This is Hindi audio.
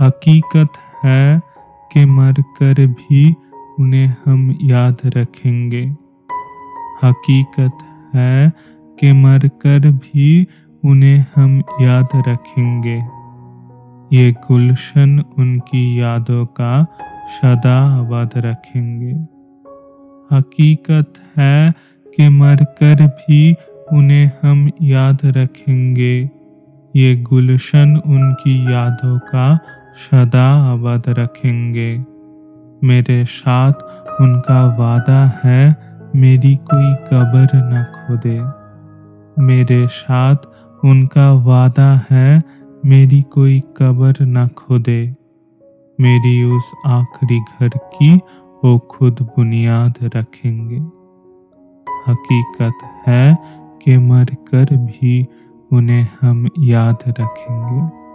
हकीकत है कि मरकर भी उन्हें हम याद रखेंगे। हकीकत है कि मरकर भी उन्हें हम याद रखेंगे। ये गुलशन उनकी यादों का सदा आबाद रखेंगे। हकीकत है कि मरकर भी उन्हें हम याद रखेंगे। ये गुलशन उनकी यादों का सदा आबाद रखेंगे। मेरे साथ उनका वादा है, मेरी कोई कब्र न खोदे। मेरे साथ उनका वादा है, मेरी कोई कब्र न खोदे। मेरी उस आखिरी घर की वो खुद बुनियाद रखेंगे। हकीकत है कि मर कर भी उन्हें हम याद रखेंगे।